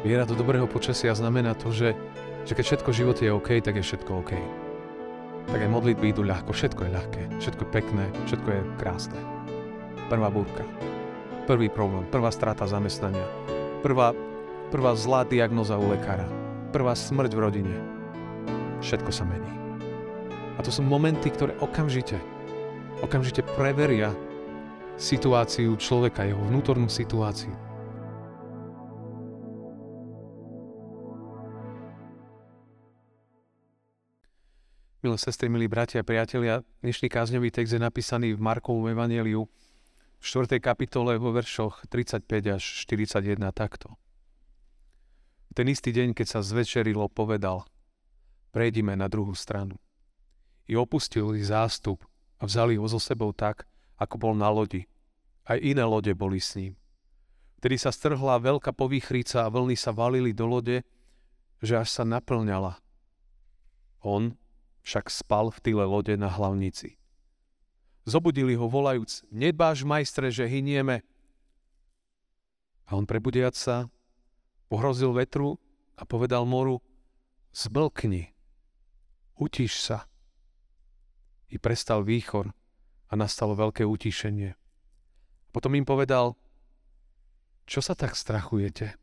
Viera do dobrého počasia znamená to, že, že keď všetko v živote je OK, tak je všetko OK. Tak aj modlitby idú ľahko, všetko je ľahké, všetko je pekné, všetko je krásne. Prvá búrka, prvý problém, prvá strata zamestnania, prvá, prvá zlá diagnoza u lekára, prvá smrť v rodine. Všetko sa mení. A to sú momenty, ktoré okamžite, okamžite preveria situáciu človeka, jeho vnútornú situáciu. Milé sestry, milí bratia a priatelia, dnešný kázňový text je napísaný v Markovom evaneliu v 4. kapitole vo veršoch 35 až 41 takto. Ten istý deň, keď sa zvečerilo, povedal, prejdime na druhú stranu. I opustili zástup a vzali ho so sebou tak, ako bol na lodi. Aj iné lode boli s ním. Vtedy sa strhla veľká povýchrica a vlny sa valili do lode, že až sa naplňala. On, však spal v tyle lode na hlavnici. Zobudili ho volajúc, nedbáš majstre, že hynieme. A on prebudiac sa, pohrozil vetru a povedal moru, zblkni, utíš sa. I prestal výchor a nastalo veľké utíšenie. Potom im povedal, čo sa tak strachujete?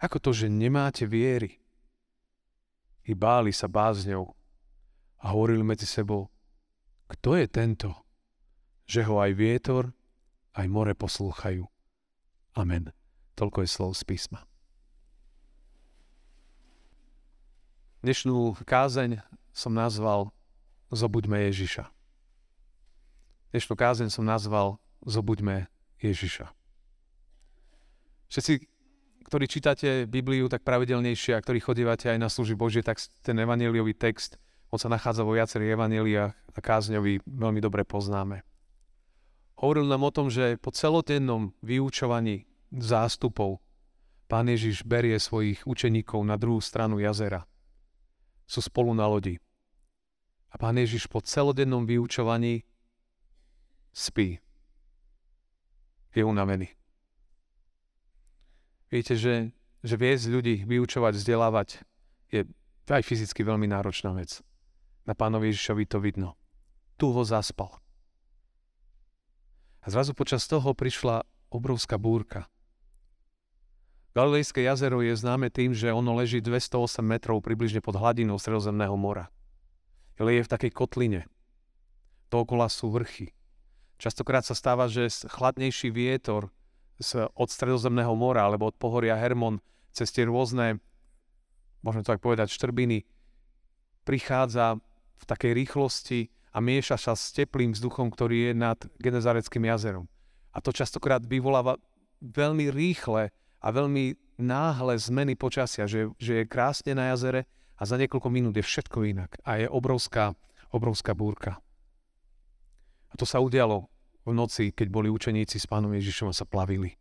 Ako to, že nemáte viery? I báli sa bázňou a hovorili medzi sebou, kto je tento, že ho aj vietor, aj more poslúchajú. Amen. Toľko je slov z písma. Dnešnú kázeň som nazval Zobuďme Ježiša. Dnešnú kázeň som nazval Zobuďme Ježiša. Všetci, ktorí čítate Bibliu tak pravidelnejšie a ktorí chodívate aj na služby Božie, tak ten evaneliový text on sa nachádza vo viacerých evaneliách a kázňovi veľmi dobre poznáme. Hovoril nám o tom, že po celodennom vyučovaní zástupov pán Ježiš berie svojich učeníkov na druhú stranu jazera. Sú spolu na lodi. A pán Ježiš po celodennom vyučovaní spí. Je unavený. Viete, že, že viesť ľudí, vyučovať, vzdelávať je aj fyzicky veľmi náročná vec. Na pánovi Ježišovi to vidno. Tu ho zaspal. A zrazu počas toho prišla obrovská búrka. Galilejské jazero je známe tým, že ono leží 208 metrov približne pod hladinou Stredozemného mora. Je v takej kotline. Dookola sú vrchy. Častokrát sa stáva, že chladnejší vietor z, od Stredozemného mora alebo od pohoria Hermon cez tie rôzne, môžeme to tak povedať, štrbiny, prichádza v takej rýchlosti a mieša sa s teplým vzduchom, ktorý je nad Genezareckým jazerom. A to častokrát vyvoláva veľmi rýchle a veľmi náhle zmeny počasia, že, že je krásne na jazere a za niekoľko minút je všetko inak. A je obrovská, obrovská búrka. A to sa udialo v noci, keď boli učeníci s pánom Ježišom a sa plavili.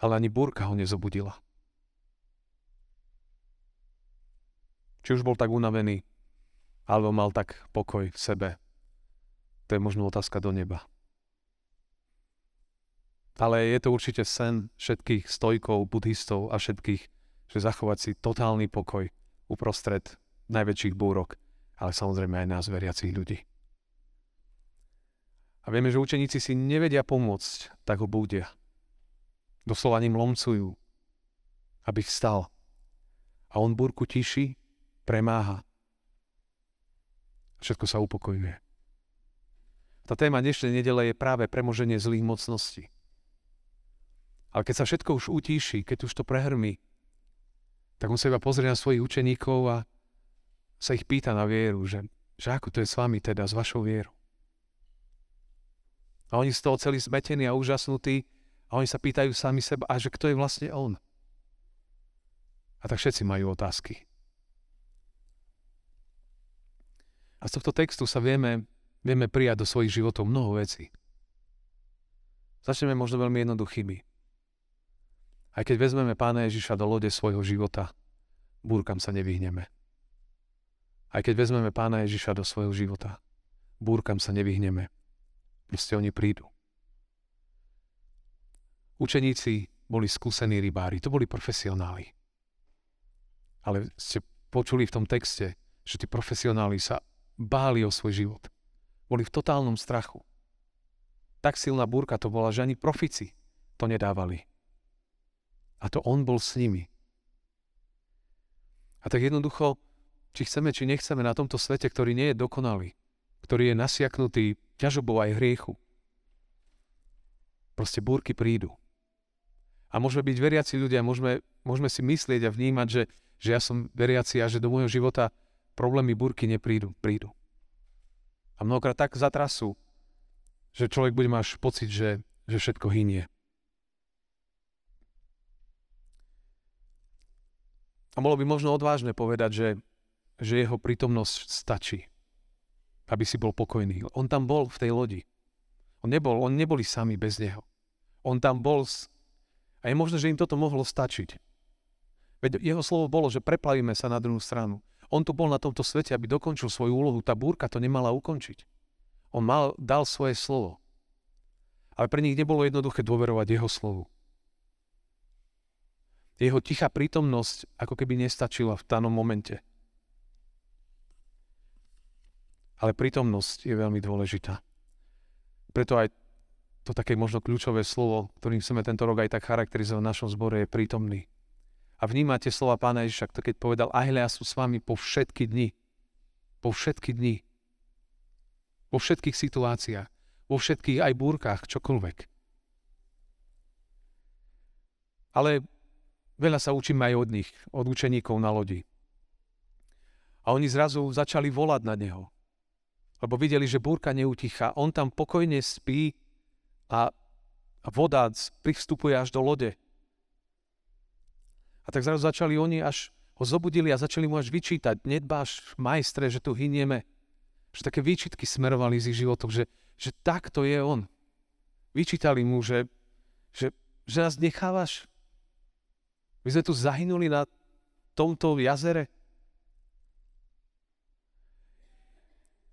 Ale ani búrka ho nezobudila. Či už bol tak unavený, alebo mal tak pokoj v sebe. To je možno otázka do neba. Ale je to určite sen všetkých stojkov, buddhistov a všetkých, že zachovať si totálny pokoj uprostred najväčších búrok, ale samozrejme aj nás, veriacich ľudí. A vieme, že učeníci si nevedia pomôcť, tak ho búdia. Doslova ním lomcujú, aby vstal. A on búrku tiší premáha. Všetko sa upokojuje. Tá téma dnešnej nedele je práve premoženie zlých mocností. Ale keď sa všetko už utíši, keď už to prehrmí, tak on sa iba pozrie na svojich učeníkov a sa ich pýta na vieru, že, že ako to je s vami teda, s vašou vierou. A oni z toho celí zmetení a úžasnutí a oni sa pýtajú sami seba, a že kto je vlastne on? A tak všetci majú otázky. A z tohto textu sa vieme, vieme prijať do svojich životov mnoho vecí. Začneme možno veľmi jednoduchými. Aj keď vezmeme pána Ježiša do lode svojho života, búrkam sa nevyhneme. Aj keď vezmeme pána Ježiša do svojho života, búrkam sa nevyhneme. Proste oni prídu. Učeníci boli skúsení rybári, to boli profesionáli. Ale ste počuli v tom texte, že tí profesionáli sa báli o svoj život. Boli v totálnom strachu. Tak silná búrka to bola, že ani profici to nedávali. A to on bol s nimi. A tak jednoducho, či chceme, či nechceme na tomto svete, ktorý nie je dokonalý, ktorý je nasiaknutý ťažobou aj hriechu, proste búrky prídu. A môžeme byť veriaci ľudia, môžeme, môžeme si myslieť a vnímať, že, že ja som veriaci a že do môjho života problémy búrky neprídu. Prídu. A mnohokrát tak zatrasú, že človek bude mať pocit, že, že všetko hynie. A bolo by možno odvážne povedať, že, že jeho prítomnosť stačí, aby si bol pokojný. On tam bol v tej lodi. On nebol, on neboli sami bez neho. On tam bol a je možné, že im toto mohlo stačiť. Veď jeho slovo bolo, že preplavíme sa na druhú stranu. On tu bol na tomto svete, aby dokončil svoju úlohu. Tá búrka to nemala ukončiť. On mal, dal svoje slovo. Ale pre nich nebolo jednoduché dôverovať jeho slovu. Jeho tichá prítomnosť ako keby nestačila v danom momente. Ale prítomnosť je veľmi dôležitá. Preto aj to také možno kľúčové slovo, ktorým chceme tento rok aj tak charakterizovať v našom zbore, je prítomný. A vnímate slova pána Ježiša, keď povedal, aj ja sú s vami po všetky dni. Po všetky dni. Po všetkých situáciách. Vo všetkých aj búrkach, čokoľvek. Ale Veľa sa učíme aj od nich, od učeníkov na lodi. A oni zrazu začali volať na neho. Lebo videli, že búrka neutichá. On tam pokojne spí a voda privstupuje až do lode. A tak zrazu začali oni až ho zobudili a začali mu až vyčítať. Nedbáš, majstre, že tu hynieme. Že také výčitky smerovali z ich životov, že, že takto je on. Vyčítali mu, že, že, že nás nechávaš my sme tu zahynuli na tomto jazere.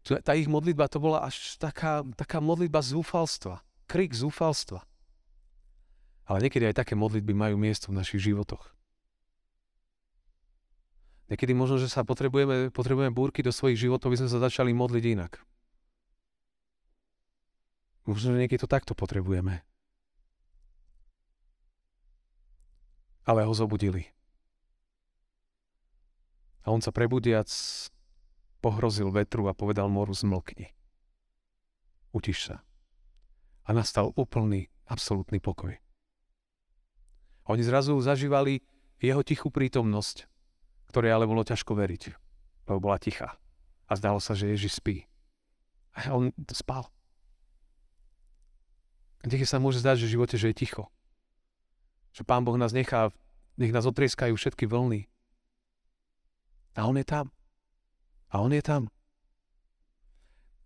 Tá ich modlitba to bola až taká, taká modlitba zúfalstva. Krik zúfalstva. Ale niekedy aj také modlitby majú miesto v našich životoch. Niekedy možno, že sa potrebujeme, potrebujeme búrky do svojich životov, aby sme sa začali modliť inak. Možno, že niekedy to takto potrebujeme. ale ho zobudili. A on sa prebudiac pohrozil vetru a povedal moru zmlkni. Utiš sa. A nastal úplný, absolútny pokoj. Oni zrazu zažívali jeho tichú prítomnosť, ktoré ale bolo ťažko veriť, lebo bola tichá. A zdalo sa, že Ježiš spí. A on spal. Niekedy sa môže zdať, že v živote, že je ticho. Že Pán Boh nás nechá, nech nás otrieskajú všetky vlny. A On je tam. A On je tam.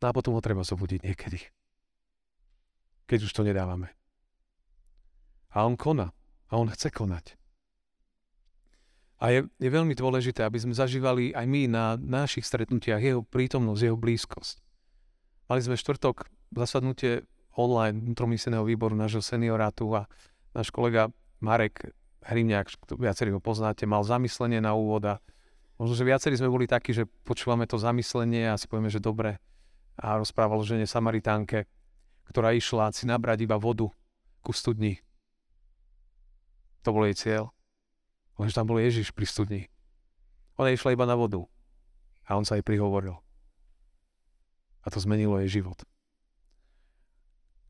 No a potom ho treba zobudiť niekedy. Keď už to nedávame. A On koná. A On chce konať. A je, je veľmi dôležité, aby sme zažívali aj my na našich stretnutiach jeho prítomnosť, jeho blízkosť. Mali sme štvrtok zasadnutie online vnútromyselného výboru nášho seniorátu a náš kolega Marek Hrimňák, viacerí ho poznáte, mal zamyslenie na úvod a možno, že viacerí sme boli takí, že počúvame to zamyslenie a si povieme, že dobre. A rozprával o žene Samaritánke, ktorá išla si nabrať iba vodu ku studni. To bol jej cieľ. Lenže tam bol Ježiš pri studni. Ona išla iba na vodu. A on sa jej prihovoril. A to zmenilo jej život.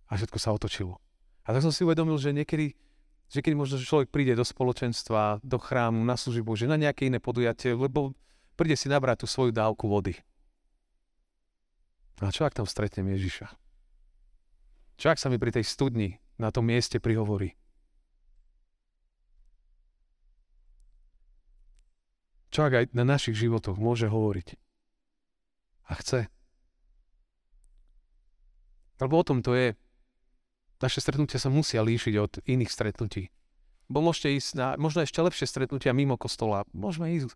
A všetko sa otočilo. A tak som si uvedomil, že niekedy že keď možno človek príde do spoločenstva, do chrámu, na službu, že na nejaké iné podujatie, lebo príde si nabrať tú svoju dávku vody. A čo ak tam stretnem Ježiša? Čo ak sa mi pri tej studni na tom mieste prihovorí? Čo ak aj na našich životoch môže hovoriť? A chce. Lebo o tom to je naše stretnutia sa musia líšiť od iných stretnutí. Bo môžete ísť na možno ešte lepšie stretnutia mimo kostola. Môžeme ísť.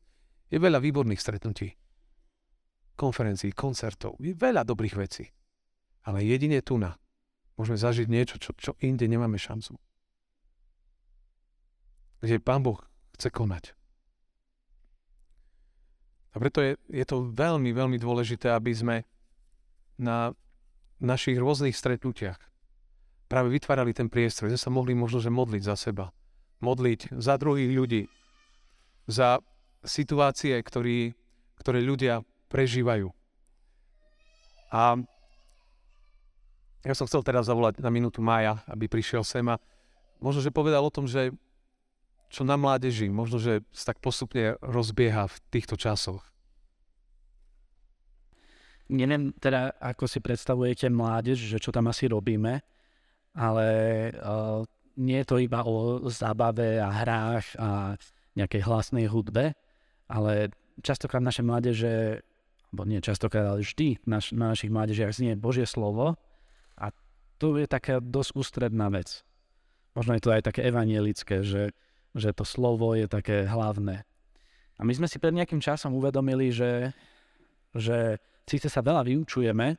Je veľa výborných stretnutí. Konferencií, koncertov. Je veľa dobrých vecí. Ale jedine tu na môžeme zažiť niečo, čo, čo inde nemáme šancu. kde Pán Boh chce konať. A preto je, je to veľmi, veľmi dôležité, aby sme na našich rôznych stretnutiach práve vytvárali ten priestor, že sa mohli možno že modliť za seba, modliť za druhých ľudí, za situácie, ktorý, ktoré ľudia prežívajú. A ja som chcel teraz zavolať na minútu Mája, aby prišiel sem a možno, že povedal o tom, že čo na mládeži, možno, že sa tak postupne rozbieha v týchto časoch. Neviem teda, ako si predstavujete mládež, že čo tam asi robíme, ale uh, nie je to iba o zábave a hrách a nejakej hlasnej hudbe, ale častokrát naše mládeže, alebo nie častokrát, ale vždy naš, na našich mládežiach znie Božie slovo a to je taká dosť ústredná vec. Možno je to aj také evanielické, že že to slovo je také hlavné. A my sme si pred nejakým časom uvedomili, že, že síce sa veľa vyučujeme,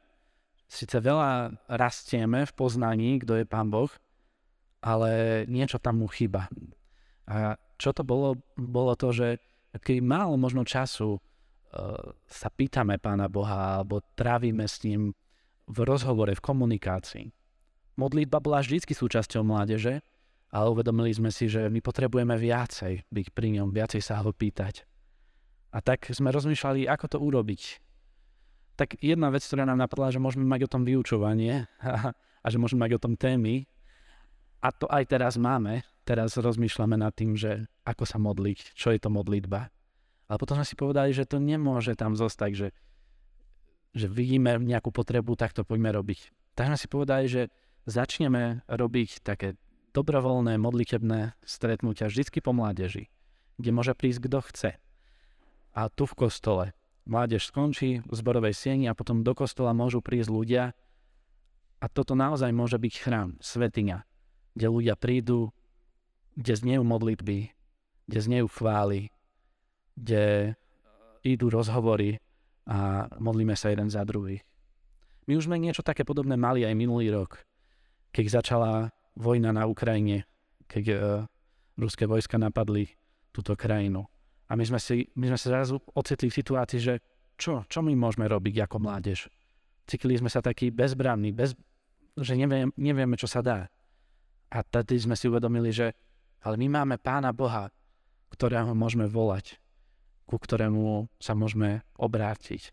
síce veľa rastieme v poznaní, kto je Pán Boh, ale niečo tam mu chyba. A čo to bolo? Bolo to, že keď málo možno času uh, sa pýtame Pána Boha alebo trávime s ním v rozhovore, v komunikácii. Modlitba bola vždy súčasťou mládeže, ale uvedomili sme si, že my potrebujeme viacej byť pri ňom, viacej sa ho pýtať. A tak sme rozmýšľali, ako to urobiť. Tak jedna vec, ktorá nám napadla, že môžeme mať o tom vyučovanie a, a že môžeme mať o tom témy. A to aj teraz máme. Teraz rozmýšľame nad tým, že ako sa modliť, čo je to modlitba. Ale potom sme si povedali, že to nemôže tam zostať, že, že vidíme nejakú potrebu, tak to poďme robiť. Tak sme si povedali, že začneme robiť také dobrovoľné modlitebné stretnutia vždycky po mládeži, kde môže prísť kto chce. A tu v kostole. Mládež skončí v zborovej sieni a potom do kostola môžu prísť ľudia a toto naozaj môže byť chrám, svetiňa, kde ľudia prídu, kde znejú modlitby, kde znejú chvály, kde idú rozhovory a modlíme sa jeden za druhých. My už sme niečo také podobné mali aj minulý rok, keď začala vojna na Ukrajine, keď uh, ruské vojska napadli túto krajinu. A my sme, si, my sme sa zrazu ocitli v situácii, že čo, čo my môžeme robiť ako mládež? Cítili sme sa takí bezbranní, bez, že neviem, nevieme, čo sa dá. A tady sme si uvedomili, že ale my máme Pána Boha, ktorého môžeme volať, ku ktorému sa môžeme obrátiť.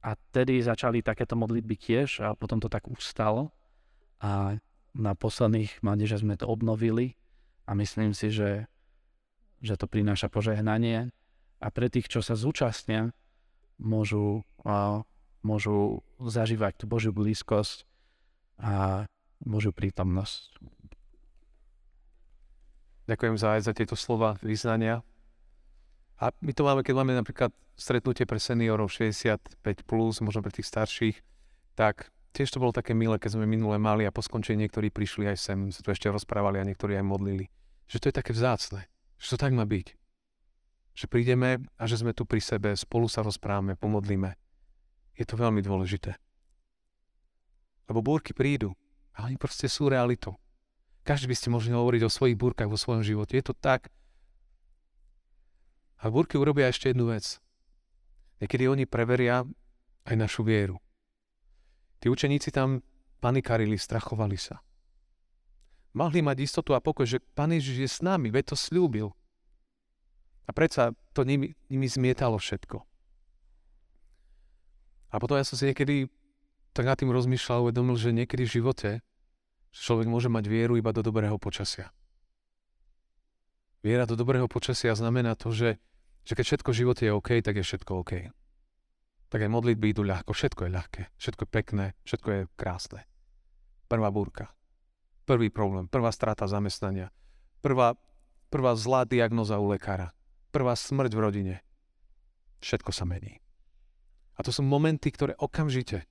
A tedy začali takéto modlitby tiež a potom to tak ustalo. A na posledných mládeže sme to obnovili a myslím si, že, že to prináša požehnanie a pre tých, čo sa zúčastnia, môžu, a, môžu zažívať tú Božiu blízkosť a Božiu prítomnosť. Ďakujem za, aj za tieto slova vyznania. A my to máme, keď máme napríklad stretnutie pre seniorov 65+, plus, možno pre tých starších, tak tiež to bolo také milé, keď sme minule mali a po skončení niektorí prišli aj sem, sa tu ešte rozprávali a niektorí aj modlili. Že to je také vzácne, že to tak má byť. Že prídeme a že sme tu pri sebe, spolu sa rozprávame, pomodlíme. Je to veľmi dôležité. Lebo búrky prídu, ale oni proste sú realitou. Každý by ste mohli hovoriť o svojich búrkach vo svojom živote. Je to tak. A búrky urobia ešte jednu vec. Niekedy oni preveria aj našu vieru. Tí učeníci tam panikarili, strachovali sa. Mohli mať istotu a pokoj, že Pán Ježiš je s nami, veď to slúbil. A predsa to nimi, nimi zmietalo všetko. A potom ja som si niekedy tak nad tým rozmýšľal, uvedomil, že niekedy v živote človek môže mať vieru iba do dobrého počasia. Viera do dobrého počasia znamená to, že, že keď všetko v živote je OK, tak je všetko OK tak aj modlitby idú ľahko. Všetko je ľahké, všetko je pekné, všetko je krásne. Prvá búrka, prvý problém, prvá strata zamestnania, prvá, prvá zlá diagnoza u lekára, prvá smrť v rodine. Všetko sa mení. A to sú momenty, ktoré okamžite,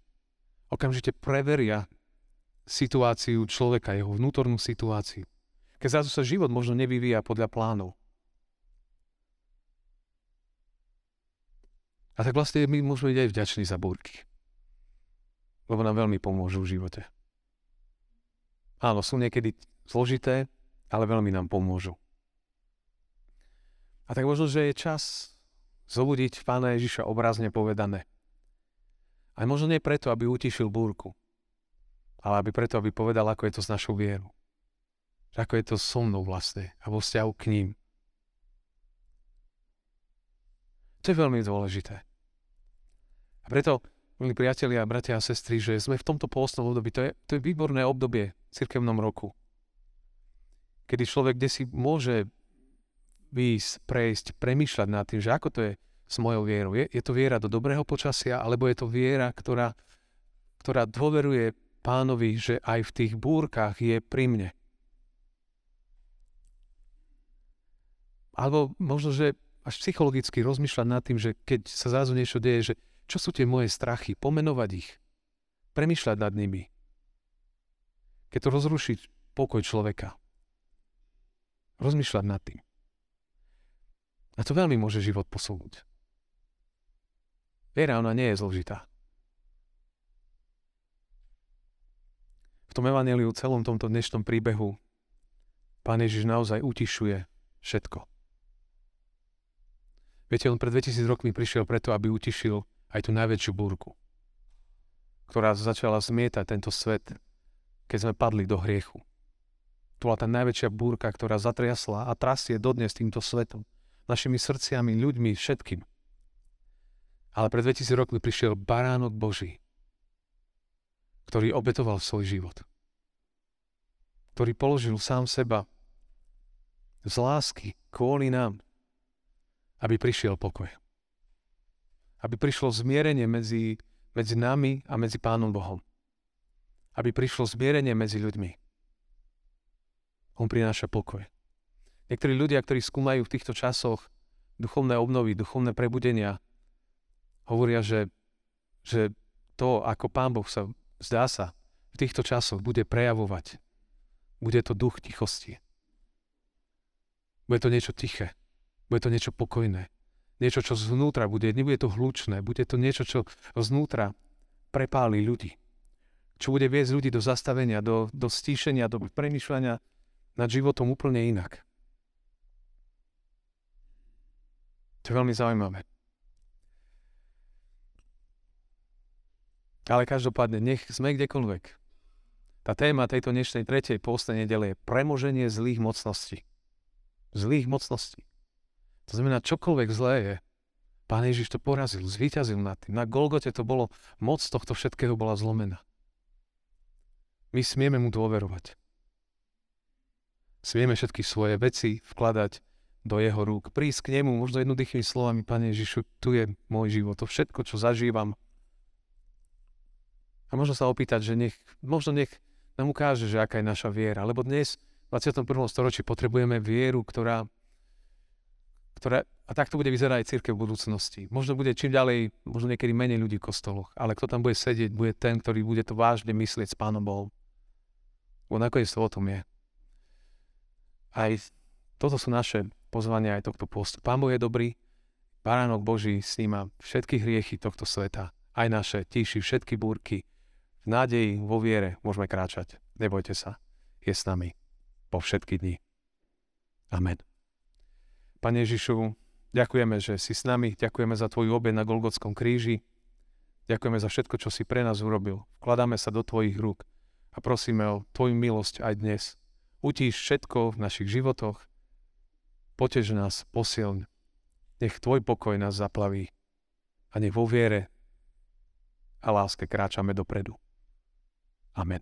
okamžite preveria situáciu človeka, jeho vnútornú situáciu. Keď zrazu sa život možno nevyvíja podľa plánov. A tak vlastne my môžeme byť aj vďační za búrky. Lebo nám veľmi pomôžu v živote. Áno, sú niekedy zložité, ale veľmi nám pomôžu. A tak možno, že je čas zobudiť Pána Ježiša obrazne povedané. Aj možno nie preto, aby utišil búrku, ale aby preto, aby povedal, ako je to s našou vierou. Ako je to so mnou vlastne a vo vzťahu k ním. To je veľmi dôležité. Preto, milí priatelia, bratia a sestry, že sme v tomto pôstnom období, to je, to je výborné obdobie v cirkevnom roku, kedy človek kde si môže výjsť, prejsť, premýšľať nad tým, že ako to je s mojou vierou. Je, je to viera do dobrého počasia, alebo je to viera, ktorá, ktorá dôveruje pánovi, že aj v tých búrkach je pri mne. Alebo možno, že až psychologicky rozmýšľať nad tým, že keď sa zrazu niečo deje, že čo sú tie moje strachy, pomenovať ich, premýšľať nad nimi. Keď to rozruší pokoj človeka. Rozmýšľať nad tým. A to veľmi môže život posunúť. Viera, ona nie je zložitá. V tom evaneliu, celom tomto dnešnom príbehu, Pán Ježiš naozaj utišuje všetko. Viete, on pred 2000 rokmi prišiel preto, aby utišil aj tú najväčšiu búrku, ktorá začala zmietať tento svet, keď sme padli do hriechu. To bola tá najväčšia búrka, ktorá zatriasla a trasie dodnes týmto svetom našimi srdciami, ľuďmi, všetkým. Ale pred 2000 rokmi prišiel baránok Boží, ktorý obetoval svoj život. Ktorý položil sám seba z lásky kvôli nám, aby prišiel pokoj. Aby prišlo zmierenie medzi, medzi nami a medzi Pánom Bohom. Aby prišlo zmierenie medzi ľuďmi. On prináša pokoj. Niektorí ľudia, ktorí skúmajú v týchto časoch duchovné obnovy, duchovné prebudenia, hovoria, že, že to, ako Pán Boh sa, zdá sa, v týchto časoch bude prejavovať, bude to duch tichosti. Bude to niečo tiché, bude to niečo pokojné, niečo, čo zvnútra bude, nebude to hlučné, bude to niečo, čo znútra prepáli ľudí. Čo bude viesť ľudí do zastavenia, do, do stíšenia, do premyšľania nad životom úplne inak. To je veľmi zaujímavé. Ale každopádne, nech sme kdekoľvek. Tá téma tejto dnešnej tretej pôstnej nedele je premoženie zlých mocností. Zlých mocností. To znamená, čokoľvek zlé je, Pán Ježiš to porazil, zvíťazil nad tým. Na Golgote to bolo, moc tohto všetkého bola zlomená. My smieme mu dôverovať. Smieme všetky svoje veci vkladať do jeho rúk, prísť k nemu, možno jednoduchými slovami, Pane Ježišu, tu je môj život, to všetko, čo zažívam. A možno sa opýtať, že nech, možno nech nám ukáže, že aká je naša viera. Lebo dnes, v 21. storočí, potrebujeme vieru, ktorá, ktorá a takto bude vyzerať aj církev v budúcnosti. Možno bude čím ďalej, možno niekedy menej ľudí v kostoloch, ale kto tam bude sedieť, bude ten, ktorý bude to vážne myslieť s Pánom Bohom. Bo nakoniec to o tom je. Aj toto sú naše pozvania aj tohto postu. Pán Boh je dobrý, Baránok Boží sníma všetky hriechy tohto sveta, aj naše, tíši všetky búrky. V nádeji, vo viere môžeme kráčať. Nebojte sa, je s nami po všetky dni. Amen. Pane Ježišu, ďakujeme, že si s nami, ďakujeme za Tvoju obed na Golgotskom kríži, ďakujeme za všetko, čo si pre nás urobil. Vkladáme sa do Tvojich rúk a prosíme o Tvoju milosť aj dnes. Utíš všetko v našich životoch, Potež nás, posilň. Nech Tvoj pokoj nás zaplaví a nech vo viere a láske kráčame dopredu. Amen.